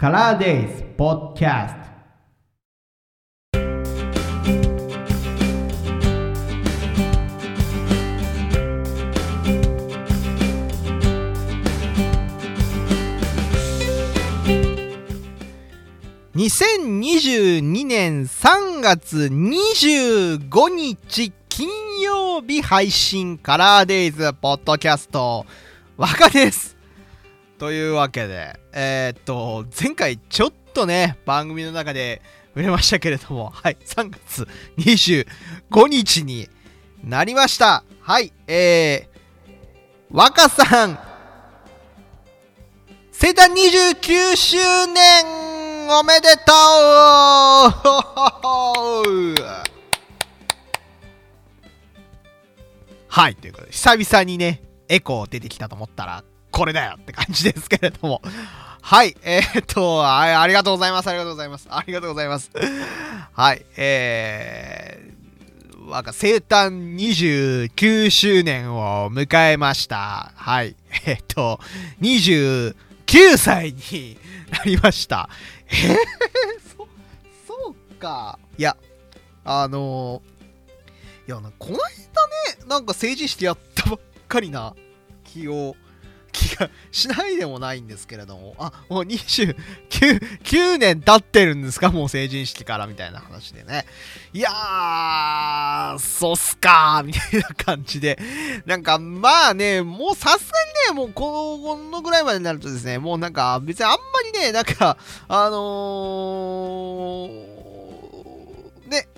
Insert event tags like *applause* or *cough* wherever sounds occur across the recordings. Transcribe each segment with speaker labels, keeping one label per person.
Speaker 1: カラーデイズポッドキャスト。
Speaker 2: 2022年3月25日金曜日配信カラーデイズポッドキャスト。若です。というわけでえー、っと前回ちょっとね番組の中で触れましたけれどもはい3月25日になりました。はいえー、若さん生誕29周年おめでとう。*laughs* はい、ということで、久々にね、エコー出てきたと思ったら、これだよって感じですけれども。はい、えー、っとあ、ありがとうございます、ありがとうございます、ありがとうございます。はい、えー、わか生誕29周年を迎えました。はい、えー、っと、29歳になりました。えー、そ、そうか。いや、あのー、いや、この間ね、なんか成人式やったばっかりな気を、がしないでもないんですけれども、あ、もう29、9年経ってるんですか？もう成人式からみたいな話でね。いやー、そうっすかーみたいな感じで。なんか、まあね、もうさすがにね、もうこのこのぐらいまでになるとですね、もうなんか別にあんまりね、なんか、あのー、ね、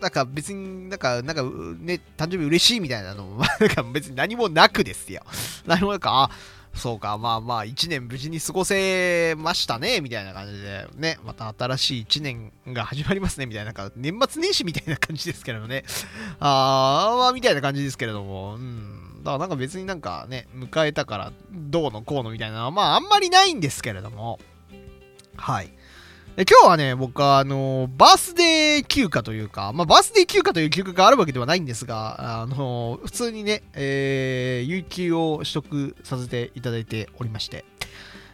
Speaker 2: なんか別になんか、なんかね、誕生日嬉しいみたいなのも、なんか別に何もなくですよ。何もなく、あ、そうか、まあまあ、1年無事に過ごせましたね、みたいな感じで、ね、また新しい1年が始まりますね、みたいな、なんか年末年始みたいな感じですけどね。あー、まあ、みたいな感じですけれども、うん。だからなんか別になんかね、迎えたからどうのこうのみたいなのは、まああんまりないんですけれども、はい。今日はね、僕は、あの、バースデー休暇というか、まあ、バースデー休暇という休暇があるわけではないんですが、あの、普通にね、えー、有給を取得させていただいておりまして、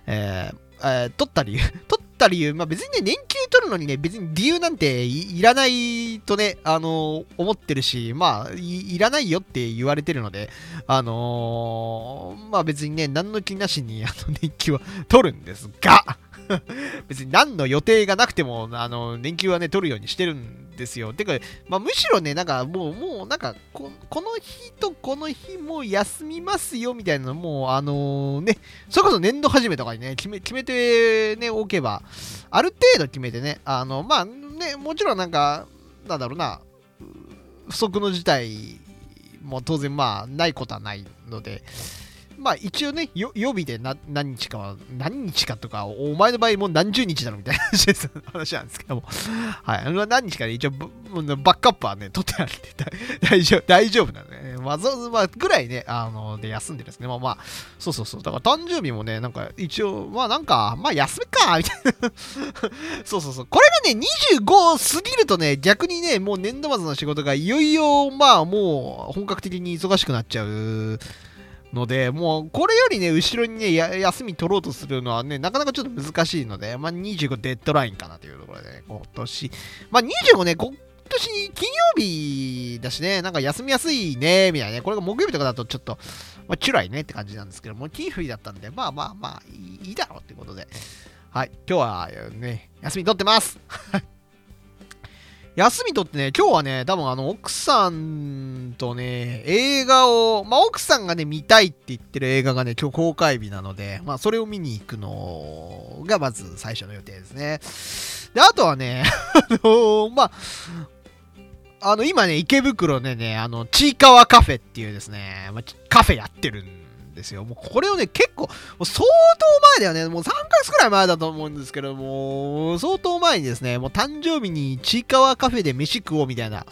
Speaker 2: えー、えー、取った理由、*laughs* 取った理由、まあ、別にね、年休取るのにね、別に理由なんていらないとね、あの、思ってるし、まあい、いらないよって言われてるので、あのー、まあ別にね、何の気なしに、あの、年休は取るんですが、*laughs* 別に何の予定がなくても、あの、年休はね、取るようにしてるんですよ。てか、まあ、むしろね、なんかもう、もう、なんかこ、この日とこの日も休みますよ、みたいなのも、あのー、ね、それこそ年度始めとかにね、決め、決めてね、おけば、ある程度決めてね、あの、まあ、ね、もちろんなんか、なんだろうな、不測の事態も当然まあ、ないことはないので、まあ一応ね、予備で何日かは、何日かとか、お前の場合もう何十日だろみたいな話なんですけども、*laughs* はい、何日かで一応バックアップはね、取ってあるんで大丈夫、大丈夫なのね。わざわざ、まあ、ぐらいね、あの、で休んでですね。まあまあ、そうそうそう。だから誕生日もね、なんか一応、まあなんか、まあ休みか、みたいな *laughs* そうそうそう。これがね、25過ぎるとね、逆にね、もう年度末の仕事がいよいよ、まあもう本格的に忙しくなっちゃう。ので、もうこれよりね、後ろにね、休み取ろうとするのはね、なかなかちょっと難しいので、まあ、25デッドラインかなというところでね、今年、まあ、25ね、今年金曜日だしね、なんか休みやすいね、みたいなね、これが木曜日とかだとちょっと、まあ、チュライねって感じなんですけども、金曜日だったんで、まあまあまあ、いいだろうってことで、はい、今日はね、休み取ってます。休みとってね、今日はね、多分あの、奥さんとね、映画を、まあ、奥さんがね、見たいって言ってる映画がね、今日公開日なので、まあ、それを見に行くのが、まず最初の予定ですね。で、あとはね、*laughs* あのー、まあ、あの、今ね、池袋でね、あの、ちいかわカフェっていうですね、まあ、カフェやってるんですよ。もうこれをね、結構、相当前だよね。もう3ヶ月くらい前だと思うんですけども、相当前にですね、もう誕生日にちいかわカフェで飯食おうみたいな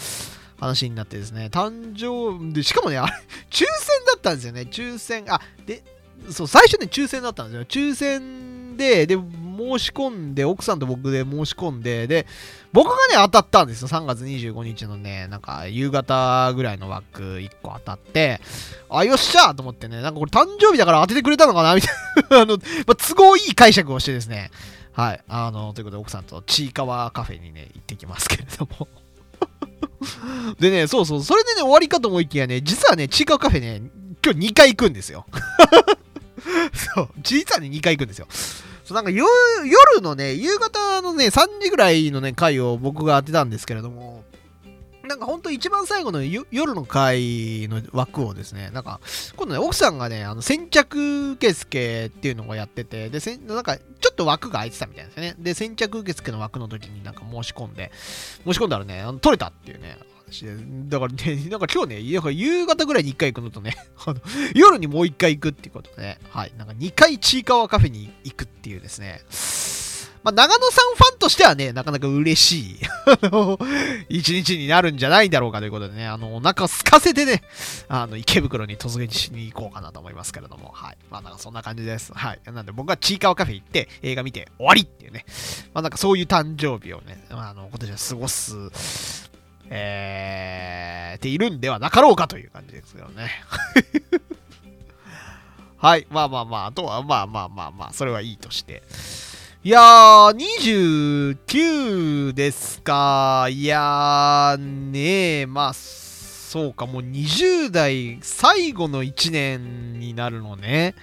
Speaker 2: 話になってですね、誕生で、しかもね、あれ、抽選だったんですよね。抽選、あ、で、そう、最初ね、抽選だったんですよ。抽選で、で、申し込んで、奥さんと僕で申し込んで、で、僕がね、当たったんですよ。3月25日のね、なんか、夕方ぐらいの枠1個当たって、あ、よっしゃと思ってね、なんかこれ誕生日だから当ててくれたのかな？*laughs* みたいなあの、まあ、都合いい解釈をしてですね、はい。あの、ということで、奥さんとちいかわカフェにね、行ってきますけれども。*laughs* でね、そうそう、それでね、終わりかと思いきやね、実はね、ちいかわカフェね、今日2回行くんですよ。*laughs* そう、実はね、2回行くんですよ。そうなんか夜のね、夕方のね、3時ぐらいのね、回を僕が当てたんですけれども、なんかほんと一番最後の夜の回の枠をですね、なんか、今度ね、奥さんがね、あの先着受付っていうのをやってて、で、せなんか、ちょっと枠が空いてたみたいですね。で、先着受付の枠の時になんか申し込んで、申し込んだらね、取れたっていうね、だからね、*laughs* なんか今日ね、夕方ぐらいに1回行くのとね、*laughs* あの夜にもう1回行くっていうことでね、はい、なんか2回ちいかわカフェに行くっていうですね、まあ、長野さんファンとしてはね、なかなか嬉しい *laughs* あの一日になるんじゃないだろうかということでね、あの、お腹空かせてね、あの、池袋に突撃しに行こうかなと思いますけれども、はい。まあ、なんかそんな感じです。はい。なんで僕はちいかわカフェ行って映画見て終わりっていうね、まあ、なんかそういう誕生日をね、あの、今年は過ごす、えー、ているんではなかろうかという感じですけどね。*laughs* はい。まあまあまあ、あとは、まあまあまあまあ、それはいいとして。いやー、29ですか。いやー、ねえ、まあ、そうか、もう20代最後の1年になるのね。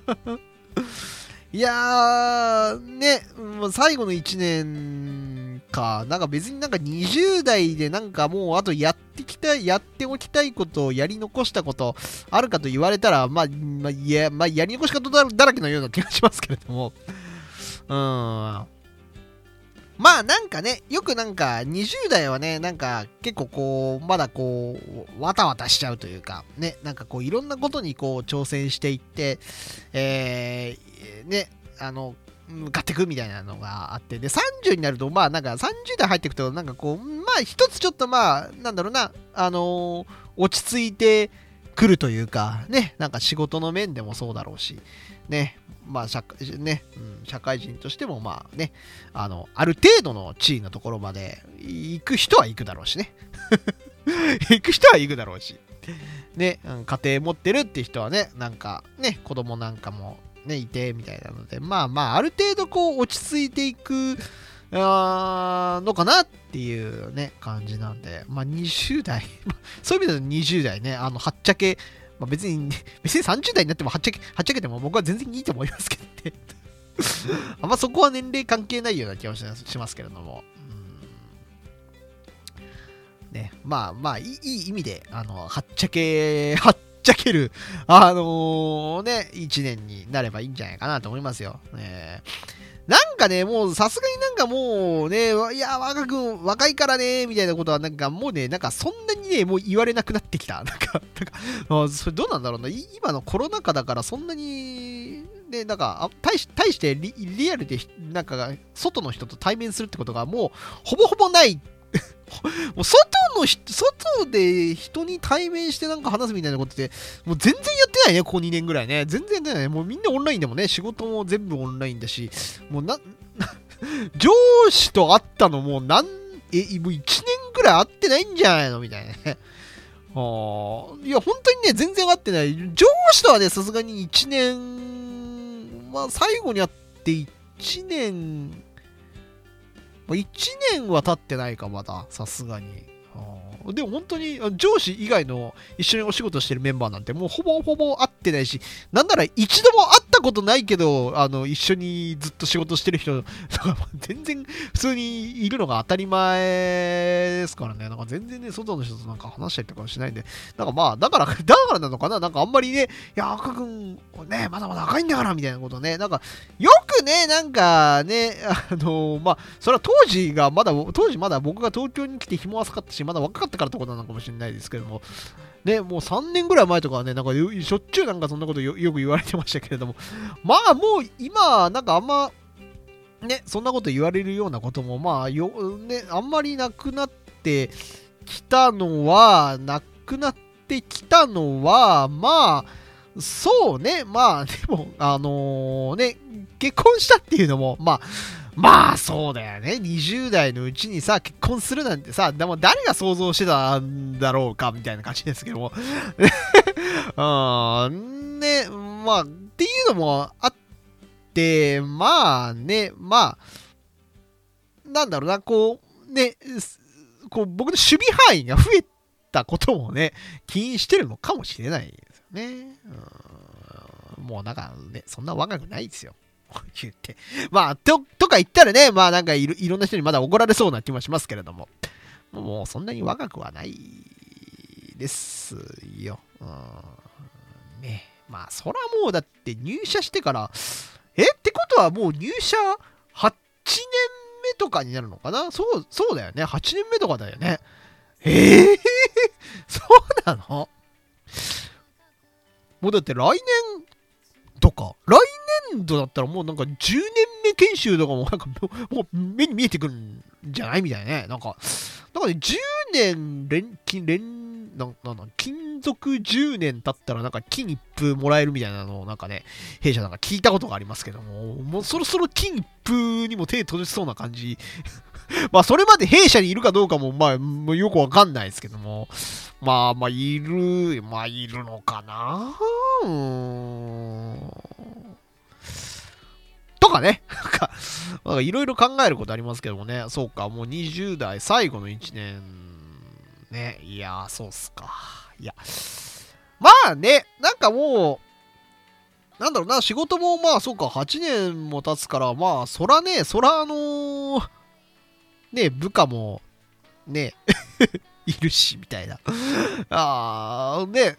Speaker 2: *laughs* いやー、ね、もう最後の1年か。なんか別になんか20代でなんかもうあとやってきた、やっておきたいことをやり残したことあるかと言われたら、まあ、まあ、いや、まあ、やり残し方だらけのような気がしますけれども。*laughs* うん。まあなんかね、よくなんか20代はね、なんか結構こう、まだこう、わたわたしちゃうというか、ね、なんかこういろんなことにこう挑戦していって、えー、ね、あの、向かっていくみたいなのがあって、で、30になると、まあなんか30代入っていくと、なんかこう、まあ一つちょっとまあ、なんだろうな、あのー、落ち着いてくるというか、ね、なんか仕事の面でもそうだろうし、ね、まあ社ねうん、社会人としてもまあねあのある程度の地位のところまで行く人は行くだろうしね。*laughs* 行く人は行くだろうし。ね、うん、家庭持ってるって人はねなんかね子供なんかもねいてみたいなのでまあまあある程度こう落ち着いていくあのかなっていうね感じなんでまあ20代 *laughs* そういう意味では20代ねあのはっちゃけまあ、別に、*laughs* 別に30代になってもはっちゃけ、はっちゃけても僕は全然いいと思いますけどね *laughs* あんまそこは年齢関係ないような気がしますけれども。ね、まあまあいい、いい意味で、あの、はっちゃけ、はっちゃける、あのー、ね、1年になればいいんじゃないかなと思いますよ。ねなんかね、もうさすがになんかもうね、いや、若君、若いからね、みたいなことはなんかもうね、なんかそんなにね、もう言われなくなってきた。*laughs* なんか、なんか、それどうなんだろうな。今のコロナ禍だからそんなに、ね、なんか、対し対してリリアルで、なんか、外の人と対面するってことがもう、ほぼほぼないもう外の外で人に対面してなんか話すみたいなことって、もう全然やってないね、ここ2年ぐらいね。全然やってないね。もうみんなオンラインでもね、仕事も全部オンラインだし、もうな、*laughs* 上司と会ったのもう何、え、もう1年ぐらい会ってないんじゃないのみたいなね。あいや、本当にね、全然会ってない。上司とはね、さすがに1年、まあ最後に会って1年、1年は経ってないか、まだ、さすがに。でも本当に上司以外の一緒にお仕事してるメンバーなんてもうほぼほぼ会ってないし、なんなら一度も会ったことないけど、あの、一緒にずっと仕事してる人とか *laughs* 全然普通にいるのが当たり前ですからね、なんか全然ね、外の人となんか話したりとかしないんで、なんかまあ、だから、*laughs* だからなのかな、なんかあんまりね、いや、赤くん、ね、まだまだ赤いんだから、みたいなことね、なんか、よくね、なんかね、*laughs* あのまあ、それは当時がまだ、当時まだ僕が東京に来て日も浅かったし、まだ若かったからってことなのかもしれないですけども、ね、もう3年ぐらい前とかはね、なんかしょっちゅうなんかそんなことよく言われてましたけれども、*laughs* まあもう今、なんかあんま、ね、そんなこと言われるようなことも、まあよ、ね、あんまりなくなってきたのは、なくなってきたのは、まあ、そうね、まあ、でも、あのー、ね、結婚したっていうのも、まあ、まあそうだよね。20代のうちにさ、結婚するなんてさ、でも誰が想像してたんだろうかみたいな感じですけども。*laughs* うん、ね、まあ、っていうのもあって、まあね、まあ、なんだろうな、こう、ね、こう僕の守備範囲が増えたこともね、起因してるのかもしれないですよね。うんもうなんかね、そんな若くないですよ。*laughs* 言って。まあ、とか言ったらね、まあなんかいろいろんな人にまだ怒られそうな気もしますけれども、もうそんなに若くはないですよ。うん、ね。まあ、そらもうだって入社してから、え？ってことはもう入社8年目とかになるのかな？そう、そうだよね。8年目とかだよね。え？え *laughs* そうなの？もうだって来年とか、来年度だったらもうなんか10年研修とかもなんかもう目に見えてくるんじゃないみたいなね。なんか、なんかね、10年連金、連、なんなんだ金属10年経ったらなんか金一封もらえるみたいなのをなんかね、弊社なんか聞いたことがありますけども、もうそろそろ金一封にも手閉じそうな感じ。*laughs* まあ、それまで弊社にいるかどうかも、まあ、よくわかんないですけども、まあ、まあ、いる、まあ、いるのかなうん。かね、*laughs* なんか、いろいろ考えることありますけどもね、そうか、もう20代最後の1年、ね、いや、そうっすか。いや、まあね、なんかもう、なんだろうな、仕事もまあそうか、8年も経つから、まあ、そらね、そらあのーね、部下も、ね、*laughs* いるし、みたいな。あー、ね、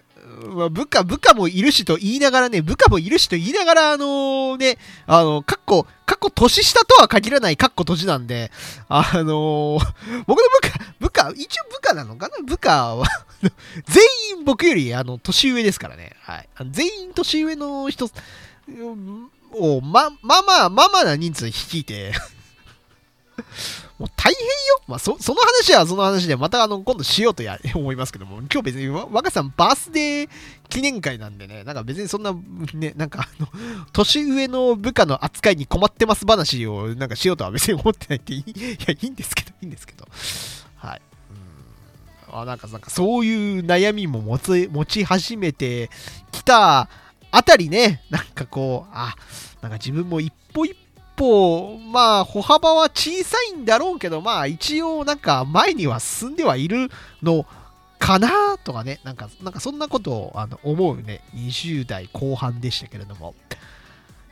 Speaker 2: まあ、部下、部下もいるしと言いながらね、部下もいるしと言いながら、あのーね、あの、かっこ、かっこ年下とは限らないかっこ年なんで、あのー僕の部下、部下、一応部下なのかな？部下は、*laughs* 全員僕より、あの、年上ですからね。はい。全員年上の人を、ま、まあまあ、まあまあな人数率いて、もう大変よ。まあ、そ、その話はその話で、またあの、今度しようとや、*laughs* 思いますけども、今日別にわ若さんバースデー記念会なんでね、なんか別にそんな、ね、なんかあの、*laughs* 年上の部下の扱いに困ってます話をなんかしようとは別に思ってないっていい、*laughs* いや、いいんですけど、いいんですけど。はい。うん。あ、なんか、なんかそういう悩みも持つ、持ち始めてきたあたりね、なんかこう、あ、なんか自分も一歩一歩、まあ、歩幅は小さいんだろうけど、まあ、一応、なんか、前には進んではいるのかなとかね、なんか、なんかそんなことをあの思うね、20代後半でしたけれども。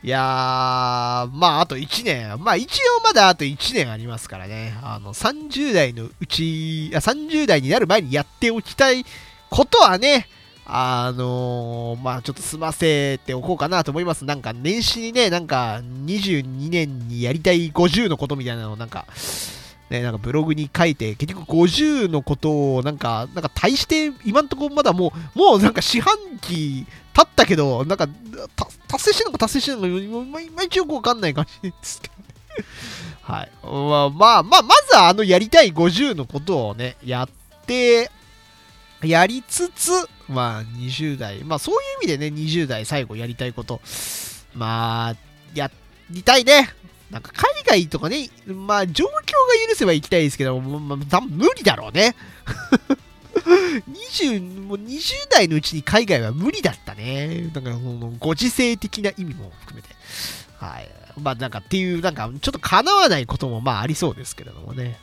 Speaker 2: いやー、まあ、あと1年、まあ、一応まだあと1年ありますからね、あの、30代のうち、あ30代になる前にやっておきたいことはね、あのーまあちょっと済ませておこうかなと思います。なんか年始にね、なんか22年にやりたい50のことみたいなのをなんか、ね、なんかブログに書いて、結局50のことをなんか、なんか大して今んところまだもう、もうなんか四半期経ったけど、なんか達成してるのか達成してるのか、いまいちよくわかんない感じですけど。はい。まあ、まあ、まあ、まずはあのやりたい50のことをね、やって、やりつつ、まあ20代、まあそういう意味でね、20代最後やりたいこと、まあ、やりたいね。なんか海外とかね、まあ状況が許せば行きたいですけど、まあ、無理だろうね。*laughs* 20, もう20代のうちに海外は無理だったね。なんかそのご時世的な意味も含めて。はい。まあなんかっていう、なんかちょっと叶わないこともまあありそうですけれどもね。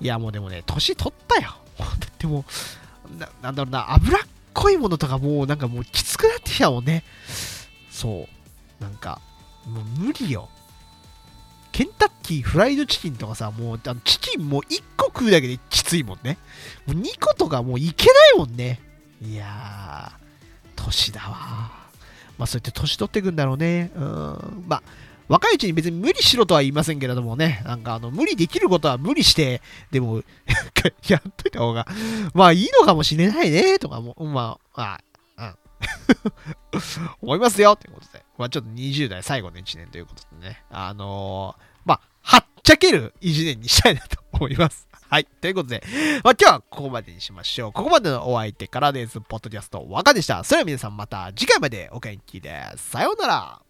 Speaker 2: うん、いやもうでもね、年取ったよ。だっても、ななんだろうな、脂っこいものとかもうなんかもうきつくなってきたもんね。そう。なんか、もう無理よ。ケンタッキーフライドチキンとかさ、もうあのチキンもう1個食うだけできついもんね。もう2個とかもういけないもんね。いやー、年だわ。まあそうやって年取ってくんだろうね。うん。まあ、若いうちに別に無理しろとは言いませんけれどもね、なんかあの無理できることは無理して、でも、*laughs* やっといた方が、まあいいのかもしれないね、とかも、まあ、あうん。*laughs* 思いますよということで、まあちょっと20代最後の1年ということでね、あのー、まあ、はっちゃける1年にしたいなと思います。*laughs* はい。ということで、まあ、今日はここまでにしましょう。ここまでのお相手からです。ポッドキャスト、若でした。それでは皆さんまた次回までお元気で。さようなら。